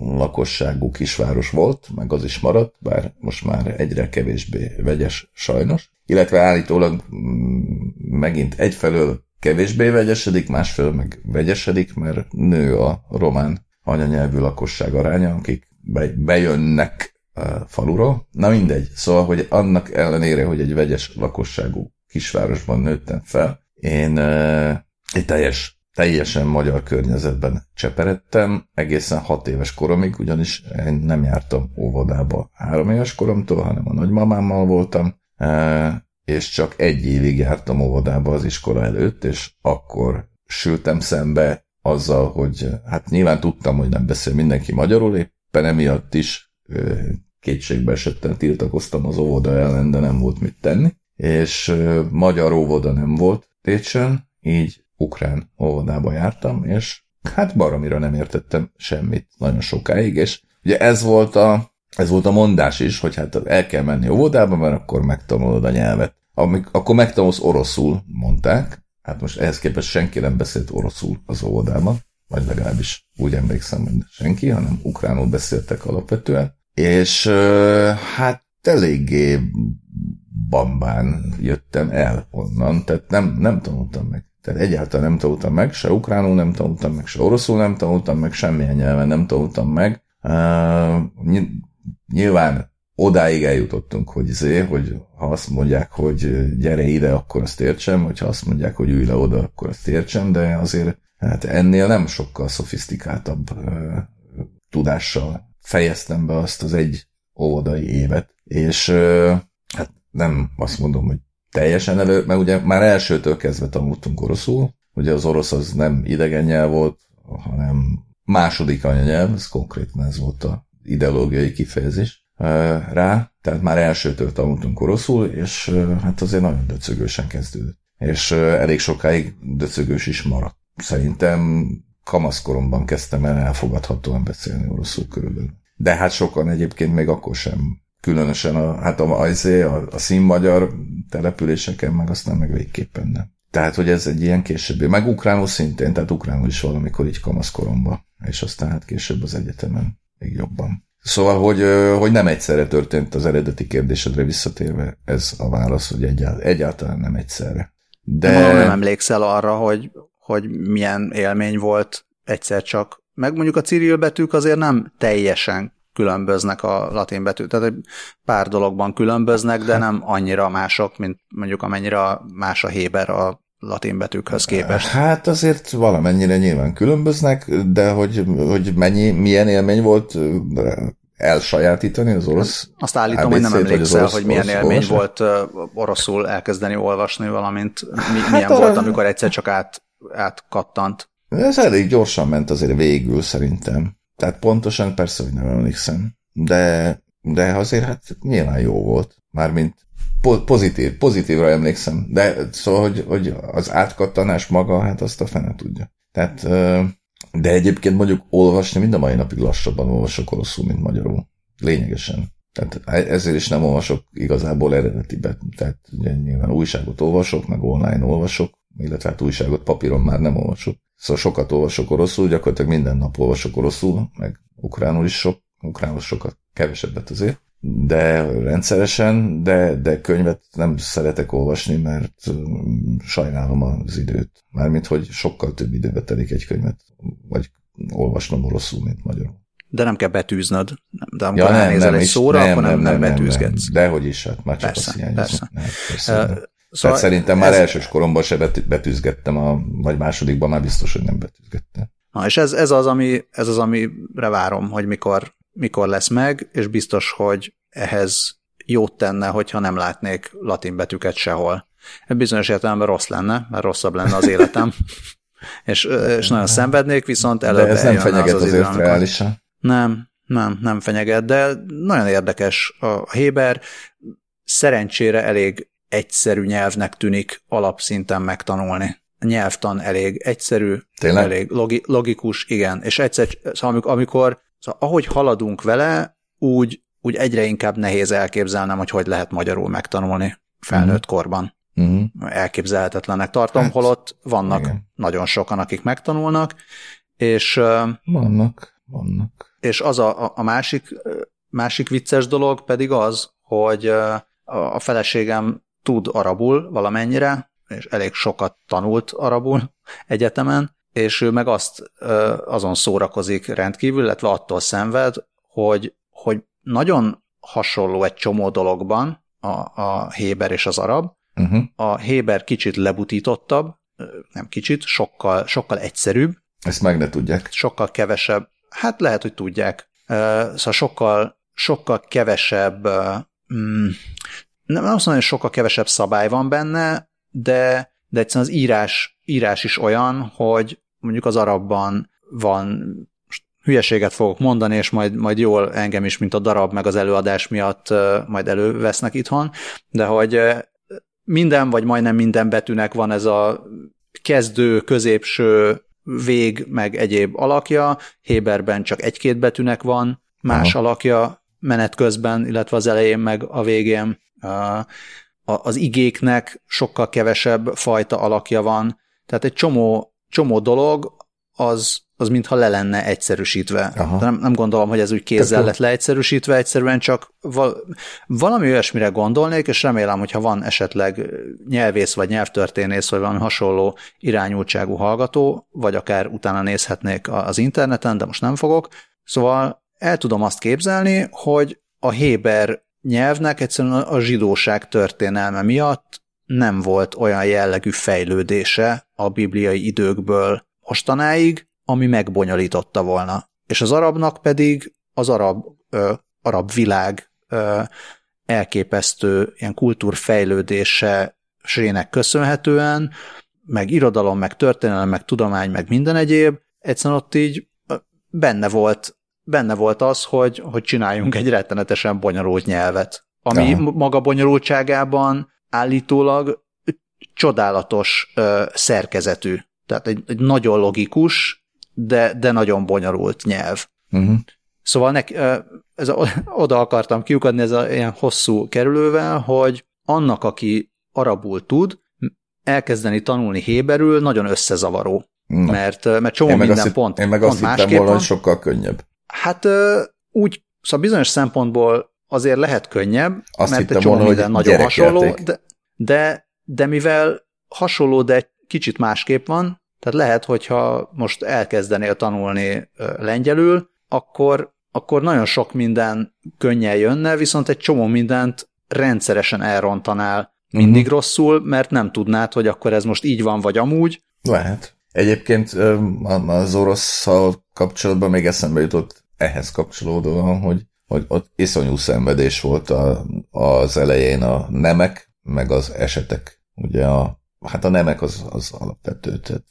lakosságú kisváros volt, meg az is maradt, bár most már egyre kevésbé vegyes sajnos. Illetve állítólag mm, megint egyfelől kevésbé vegyesedik, másfelől meg vegyesedik, mert nő a román anyanyelvű lakosság aránya, akik bejönnek a faluról. Na mindegy, szóval, hogy annak ellenére, hogy egy vegyes lakosságú kisvárosban nőttem fel, én egy teljes teljesen magyar környezetben cseperedtem, egészen hat éves koromig, ugyanis én nem jártam óvodába három éves koromtól, hanem a nagymamámmal voltam, e, és csak egy évig jártam óvodába az iskola előtt, és akkor sültem szembe azzal, hogy hát nyilván tudtam, hogy nem beszél mindenki magyarul, éppen emiatt is e, kétségbe esetten tiltakoztam az óvoda ellen, de nem volt mit tenni, és e, magyar óvoda nem volt Técsen, így ukrán óvodába jártam, és hát baromira nem értettem semmit nagyon sokáig, és ugye ez volt a, ez volt a mondás is, hogy hát el kell menni óvodába, mert akkor megtanulod a nyelvet. Amik, akkor megtanulsz oroszul, mondták. Hát most ehhez képest senki nem beszélt oroszul az óvodában, vagy legalábbis úgy emlékszem, hogy senki, hanem ukránul beszéltek alapvetően. És hát eléggé bambán jöttem el onnan, tehát nem, nem tanultam meg tehát egyáltalán nem tanultam meg, se ukránul nem tanultam meg, se oroszul nem tanultam meg, semmilyen nyelven nem tanultam meg. Uh, nyilván odáig eljutottunk, hogy zé, hogy ha azt mondják, hogy gyere ide, akkor azt értsem, vagy ha azt mondják, hogy ülj le oda, akkor azt értsem, de azért hát ennél nem sokkal szofisztikáltabb uh, tudással fejeztem be azt az egy óvodai évet, és uh, hát nem azt mondom, hogy teljesen elő, mert ugye már elsőtől kezdve tanultunk oroszul, ugye az orosz az nem idegen nyelv volt, hanem második anyanyelv, ez konkrétan ez volt a ideológiai kifejezés rá, tehát már elsőtől tanultunk oroszul, és hát azért nagyon döcögősen kezdődött. És elég sokáig döcögős is maradt. Szerintem kamaszkoromban kezdtem el elfogadhatóan beszélni oroszul körülbelül. De hát sokan egyébként még akkor sem különösen a, hát a, a, a, a színmagyar településeken, meg aztán meg végképpen nem. Tehát, hogy ez egy ilyen későbbi, meg ukránul szintén, tehát ukránul is valamikor így kamaszkoromban, és aztán hát később az egyetemen még jobban. Szóval, hogy, hogy nem egyszerre történt az eredeti kérdésedre visszatérve, ez a válasz, hogy egyáltalán, egyáltalán nem egyszerre. De... Nem, nem emlékszel arra, hogy, hogy milyen élmény volt egyszer csak. Meg mondjuk a Cyril betűk azért nem teljesen különböznek a latin betű. Tehát egy pár dologban különböznek, de nem annyira mások, mint mondjuk amennyire más a Héber a latin betűkhöz képest. Hát azért valamennyire nyilván különböznek, de hogy, hogy mennyi, milyen élmény volt elsajátítani az orosz Azt állítom, ABC-t, hogy nem emlékszel, orosz, hogy milyen orosz, élmény olvasni? volt oroszul elkezdeni olvasni, valamint mi, hát milyen a... volt, amikor egyszer csak át, átkattant. Ez elég gyorsan ment azért végül szerintem. Tehát pontosan persze, hogy nem emlékszem, de, de azért hát nyilván jó volt. Mármint pozitív, pozitívra emlékszem, de szóval, hogy, hogy az átkattanás maga, hát azt a fene tudja. Tehát, de egyébként mondjuk olvasni mind a mai napig lassabban olvasok oroszul, mint magyarul. Lényegesen. Tehát ezért is nem olvasok igazából eredetibe. Tehát ugye nyilván újságot olvasok, meg online olvasok, illetve hát újságot papíron már nem olvasok. Szóval sokat olvasok oroszul, gyakorlatilag minden nap olvasok oroszul, meg ukránul is sok, ukránul sokat, kevesebbet azért, de rendszeresen, de, de könyvet nem szeretek olvasni, mert um, sajnálom az időt. Mármint, hogy sokkal több időbe telik egy könyvet, vagy olvasnom oroszul, mint magyarul. De nem kell betűznöd. De amikor ja, nem, nem, egy szóra, nem, akkor nem, nem, nem, nem betűzgetsz. Nem, dehogy is, hát már csak persze, azt persze. Nem, persze Szóval Tehát szerintem már ez... elsős koromban se betűzgettem, a, vagy másodikban már biztos, hogy nem betűzgettem. Na, és ez, ez, az, ami, ez az, amire várom, hogy mikor, mikor lesz meg, és biztos, hogy ehhez jót tenne, hogyha nem látnék latin betűket sehol. Bizonyos értelemben rossz lenne, mert rosszabb lenne az életem, és, és nagyon szenvednék, viszont előbb De ez nem fenyeget az azért amikor... reálisan. Nem, nem, nem fenyeget, de nagyon érdekes a Héber. Szerencsére elég egyszerű nyelvnek tűnik alapszinten megtanulni. A nyelvtan elég egyszerű, Tényleg? elég logi, logikus, igen. És egyszer, szóval amikor, szóval ahogy haladunk vele, úgy, úgy egyre inkább nehéz elképzelnem, hogy hogy lehet magyarul megtanulni felnőtt uh-huh. korban. Elképzelhetetlenek tartom, hát, holott vannak igen. nagyon sokan, akik megtanulnak, és... Vannak, vannak. és az a, a másik, másik vicces dolog pedig az, hogy a feleségem tud arabul valamennyire, és elég sokat tanult arabul egyetemen, és ő meg azt azon szórakozik rendkívül, illetve attól szenved, hogy, hogy nagyon hasonló egy csomó dologban a, a Héber és az arab. Uh-huh. A Héber kicsit lebutítottabb, nem kicsit, sokkal, sokkal egyszerűbb. Ezt meg ne tudják. Sokkal kevesebb, hát lehet, hogy tudják. Szóval sokkal, sokkal kevesebb, mm, nem azt mondom, hogy sokkal kevesebb szabály van benne, de, de egyszerűen az írás, írás is olyan, hogy mondjuk az arabban van hülyeséget fogok mondani, és majd, majd jól engem is, mint a darab, meg az előadás miatt majd elővesznek itthon, de hogy minden, vagy majdnem minden betűnek van ez a kezdő, középső, vég, meg egyéb alakja, Héberben csak egy-két betűnek van, más Aha. alakja menet közben, illetve az elején, meg a végén. Az igéknek sokkal kevesebb fajta alakja van, tehát egy csomó, csomó dolog az, az mintha le lenne egyszerűsítve. Nem, nem gondolom, hogy ez úgy kézzel lett leegyszerűsítve, egyszerűen csak val- valami olyasmire gondolnék, és remélem, hogyha van esetleg nyelvész vagy nyelvtörténész, vagy valami hasonló irányultságú hallgató, vagy akár utána nézhetnék az interneten, de most nem fogok. Szóval el tudom azt képzelni, hogy a Héber nyelvnek egyszerűen a zsidóság történelme miatt nem volt olyan jellegű fejlődése a bibliai időkből mostanáig, ami megbonyolította volna. És az arabnak pedig az arab, ö, arab világ ö, elképesztő ilyen kultúrfejlődése sének köszönhetően, meg irodalom, meg történelem, meg tudomány, meg minden egyéb, egyszerűen ott így benne volt, benne volt az, hogy, hogy csináljunk egy rettenetesen bonyolult nyelvet, ami Aha. maga bonyolultságában állítólag csodálatos ö, szerkezetű. Tehát egy, egy nagyon logikus, de, de nagyon bonyolult nyelv. Uh-huh. Szóval nek, ez a, oda akartam kiukadni ez a ilyen hosszú kerülővel, hogy annak, aki arabul tud, elkezdeni tanulni héberül nagyon összezavaró. Na. Mert, mert csomó minden azt, pont Én meg azt hittem volna, hogy sokkal könnyebb. Hát úgy, szóval bizonyos szempontból azért lehet könnyebb, azt mert egy csomó volna, minden nagyon hasonló, de, de, de mivel hasonló, de egy kicsit másképp van, tehát lehet, hogyha most elkezdenél tanulni lengyelül, akkor, akkor nagyon sok minden könnyen jönne, viszont egy csomó mindent rendszeresen elrontanál mindig uh-huh. rosszul, mert nem tudnád, hogy akkor ez most így van, vagy amúgy. Lehet. Egyébként az orosszal kapcsolatban még eszembe jutott ehhez kapcsolódóan, hogy, hogy ott iszonyú szenvedés volt a, az elején a nemek, meg az esetek. Ugye a, hát a nemek az, az alapvető, tehát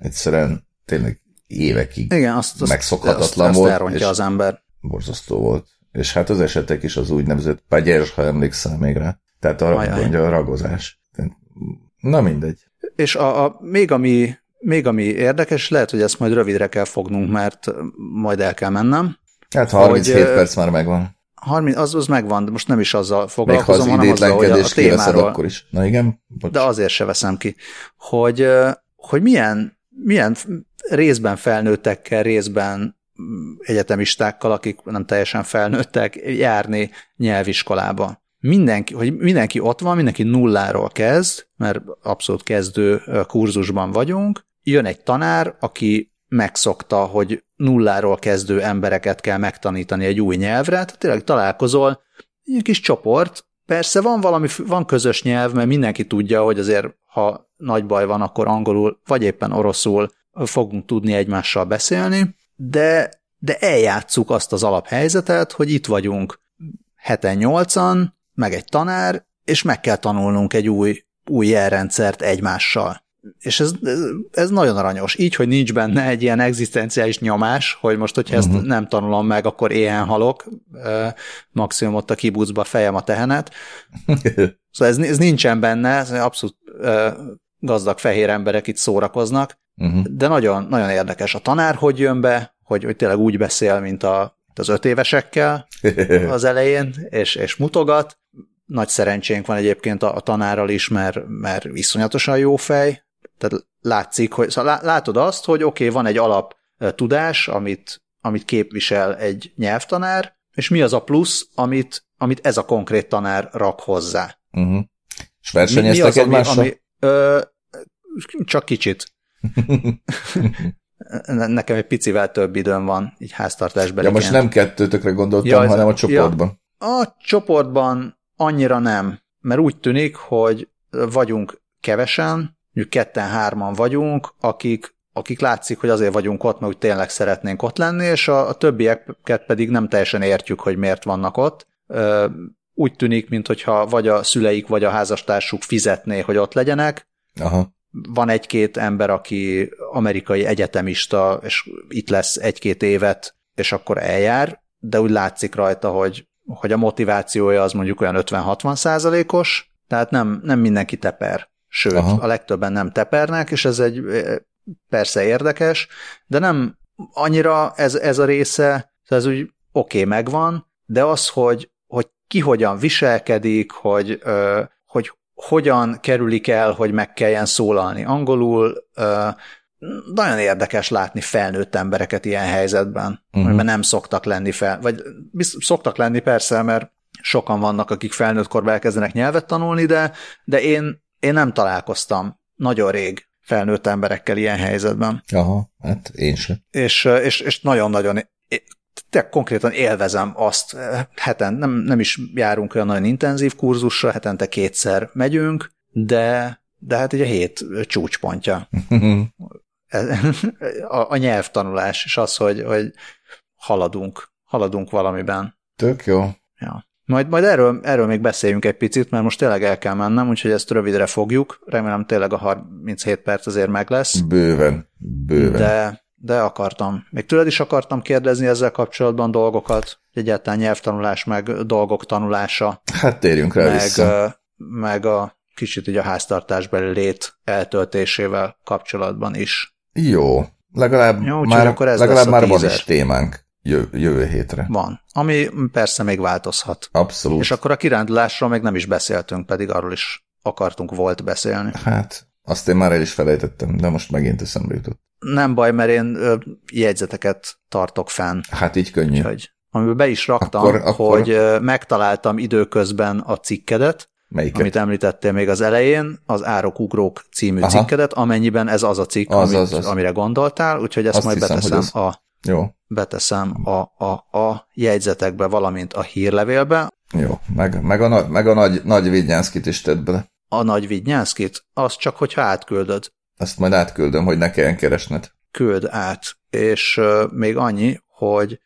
egyszerűen tényleg évekig Igen, azt, azt, megszokhatatlan azt, volt. Azt az ember. Borzasztó volt. És hát az esetek is az úgynevezett pagyers, ha emlékszel még rá. Tehát a, mondja, a ragozás. Na mindegy. És a, a, még, ami, még ami érdekes, lehet, hogy ezt majd rövidre kell fognunk, mert majd el kell mennem. Hát 37 hogy, perc már megvan. 30, az, az megvan, de most nem is azzal foglalkozom, Még ha az hanem azzal, hogy a, a témáról. akkor is. Na igen? Bocs. De azért se veszem ki. Hogy, hogy milyen milyen részben felnőttekkel, részben egyetemistákkal, akik nem teljesen felnőttek, járni nyelviskolába. Mindenki, hogy mindenki ott van, mindenki nulláról kezd, mert abszolút kezdő kurzusban vagyunk, jön egy tanár, aki megszokta, hogy nulláról kezdő embereket kell megtanítani egy új nyelvre, tehát tényleg találkozol, egy kis csoport, persze van valami, van közös nyelv, mert mindenki tudja, hogy azért ha nagy baj van, akkor angolul, vagy éppen oroszul fogunk tudni egymással beszélni, de, de eljátszuk azt az alaphelyzetet, hogy itt vagyunk heten nyolcan, meg egy tanár, és meg kell tanulnunk egy új, új jelrendszert egymással. És ez, ez, ez nagyon aranyos. Így, hogy nincs benne egy ilyen egzisztenciális nyomás, hogy most, hogyha uh-huh. ezt mhm. nem tanulom meg, akkor éhen halok, maximum ott a kibucba fejem a tehenet. Szóval ez, ez nincsen benne, ez abszolút gazdag fehér emberek itt szórakoznak, uh-huh. de nagyon, nagyon érdekes. A tanár hogy jön be, hogy, hogy tényleg úgy beszél, mint a, az öt évesekkel az elején, és, és mutogat. Nagy szerencsénk van egyébként a, a tanárral is, mert, mert iszonyatosan jó fej, tehát látszik, hogy szóval látod azt, hogy oké, okay, van egy alap tudás, amit amit képvisel egy nyelvtanár, és mi az a plusz, amit, amit ez a konkrét tanár rak hozzá. Uh-huh. És versenyeztek mi, mi az, egymással? Ami, ami, ö, csak kicsit. Nekem egy picivel több időm van, így háztartásban. Ja, most nem kettőtökre gondoltam, ja, hanem a csoportban. Ja, a csoportban annyira nem, mert úgy tűnik, hogy vagyunk kevesen, mondjuk ketten-hárman vagyunk, akik, akik látszik, hogy azért vagyunk ott, mert úgy tényleg szeretnénk ott lenni, és a, a többieket pedig nem teljesen értjük, hogy miért vannak ott. Úgy tűnik, mintha vagy a szüleik, vagy a házastársuk fizetné, hogy ott legyenek. Aha van egy-két ember, aki amerikai egyetemista, és itt lesz egy-két évet, és akkor eljár, de úgy látszik rajta, hogy, hogy a motivációja az mondjuk olyan 50-60 százalékos, tehát nem, nem mindenki teper. Sőt, Aha. a legtöbben nem tepernek, és ez egy persze érdekes, de nem annyira ez, ez a része, ez úgy oké, okay, megvan, de az, hogy, hogy ki hogyan viselkedik, hogy, hogy hogyan kerülik el, hogy meg kelljen szólalni angolul. Nagyon érdekes látni felnőtt embereket ilyen helyzetben, uh-huh. amiben nem szoktak lenni fel, vagy szoktak lenni persze, mert sokan vannak, akik felnőtt korban elkezdenek nyelvet tanulni, de, de én, én nem találkoztam nagyon rég felnőtt emberekkel ilyen helyzetben. Aha, hát én sem. És, és, és nagyon-nagyon te konkrétan élvezem azt, heten nem, nem is járunk olyan nagyon intenzív kurzusra, hetente kétszer megyünk, de, de hát ugye a hét csúcspontja. a, a nyelvtanulás, és az, hogy, hogy haladunk, haladunk valamiben. Tök jó. Ja. Majd, majd erről, erről még beszéljünk egy picit, mert most tényleg el kell mennem, úgyhogy ezt rövidre fogjuk. Remélem tényleg a 37 perc azért meg lesz. Bőven, bőven. De, de akartam. Még tőled is akartam kérdezni ezzel kapcsolatban dolgokat, egyáltalán nyelvtanulás, meg dolgok tanulása. Hát térjünk rá meg, vissza. Meg a kicsit így a háztartásbeli lét eltöltésével kapcsolatban is. Jó, legalább Jó, már, akkor ez legalább már van is témánk jövő, jövő hétre. Van, ami persze még változhat. Abszolút. És akkor a kirándulásról még nem is beszéltünk, pedig arról is akartunk volt beszélni. Hát, azt én már el is felejtettem, de most megint eszembe jutott. Nem baj, mert én jegyzeteket tartok fenn. Hát így könnyű. Úgyhogy, amiből be is raktam, akkor, akkor... hogy megtaláltam időközben a cikkedet, Melyiket? amit említettél még az elején, az Árok Ugrók című Aha. cikkedet, amennyiben ez az a cikk, az, amit, az, az. amire gondoltál, úgyhogy ezt Azt majd hiszem, beteszem ez... a jó. beteszem a, a, a jegyzetekbe, valamint a hírlevélbe. Jó, meg, meg a, meg a nagy, nagy Vidnyánszkit is tedd bele. A nagy Vidnyánszkit? Az csak, hogyha átküldöd. Azt majd átküldöm, hogy ne kelljen keresned. Küld át. És uh, még annyi, hogy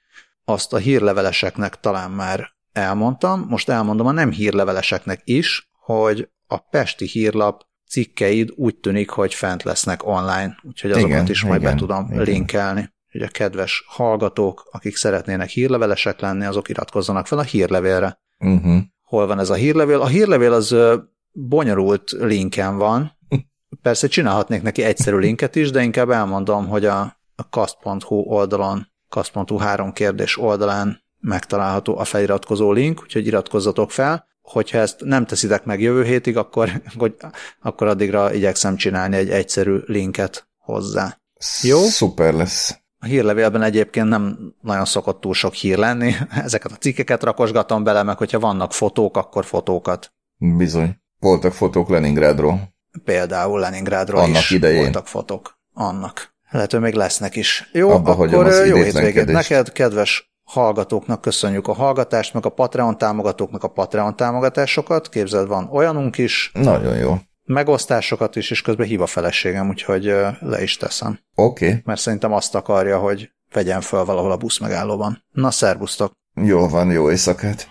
azt a hírleveleseknek talán már elmondtam, most elmondom a nem hírleveleseknek is, hogy a Pesti hírlap cikkeid úgy tűnik, hogy fent lesznek online, úgyhogy azokat igen, is majd igen, be tudom igen. linkelni. Hogy a kedves hallgatók, akik szeretnének hírlevelesek lenni, azok iratkozzanak fel a hírlevélre. Uh-huh. Hol van ez a hírlevél? A hírlevél az bonyolult linken van, Persze csinálhatnék neki egyszerű linket is, de inkább elmondom, hogy a, a kast.hu oldalon, kast.hu három kérdés oldalán megtalálható a feliratkozó link, úgyhogy iratkozzatok fel. Hogyha ezt nem teszitek meg jövő hétig, akkor, hogy, akkor addigra igyekszem csinálni egy egyszerű linket hozzá. Jó? Szuper lesz. A hírlevélben egyébként nem nagyon szokott túl sok hír lenni. Ezeket a cikkeket rakosgatom bele, meg hogyha vannak fotók, akkor fotókat. Bizony. Voltak fotók Leningrádról. Például Leningrádról Annak is idején. voltak fotók. Annak. Lehet, hogy még lesznek is. Jó, Abba akkor jó hétvégét neked, kedves hallgatóknak köszönjük a hallgatást, meg a Patreon támogatóknak a Patreon támogatásokat. Képzeld, van olyanunk is. Nagyon jó. Megosztásokat is, és közben hív a feleségem, úgyhogy le is teszem. Oké. Okay. Mert szerintem azt akarja, hogy vegyen föl valahol a busz megállóban. Na, szervusztok! Jó van, jó éjszakát!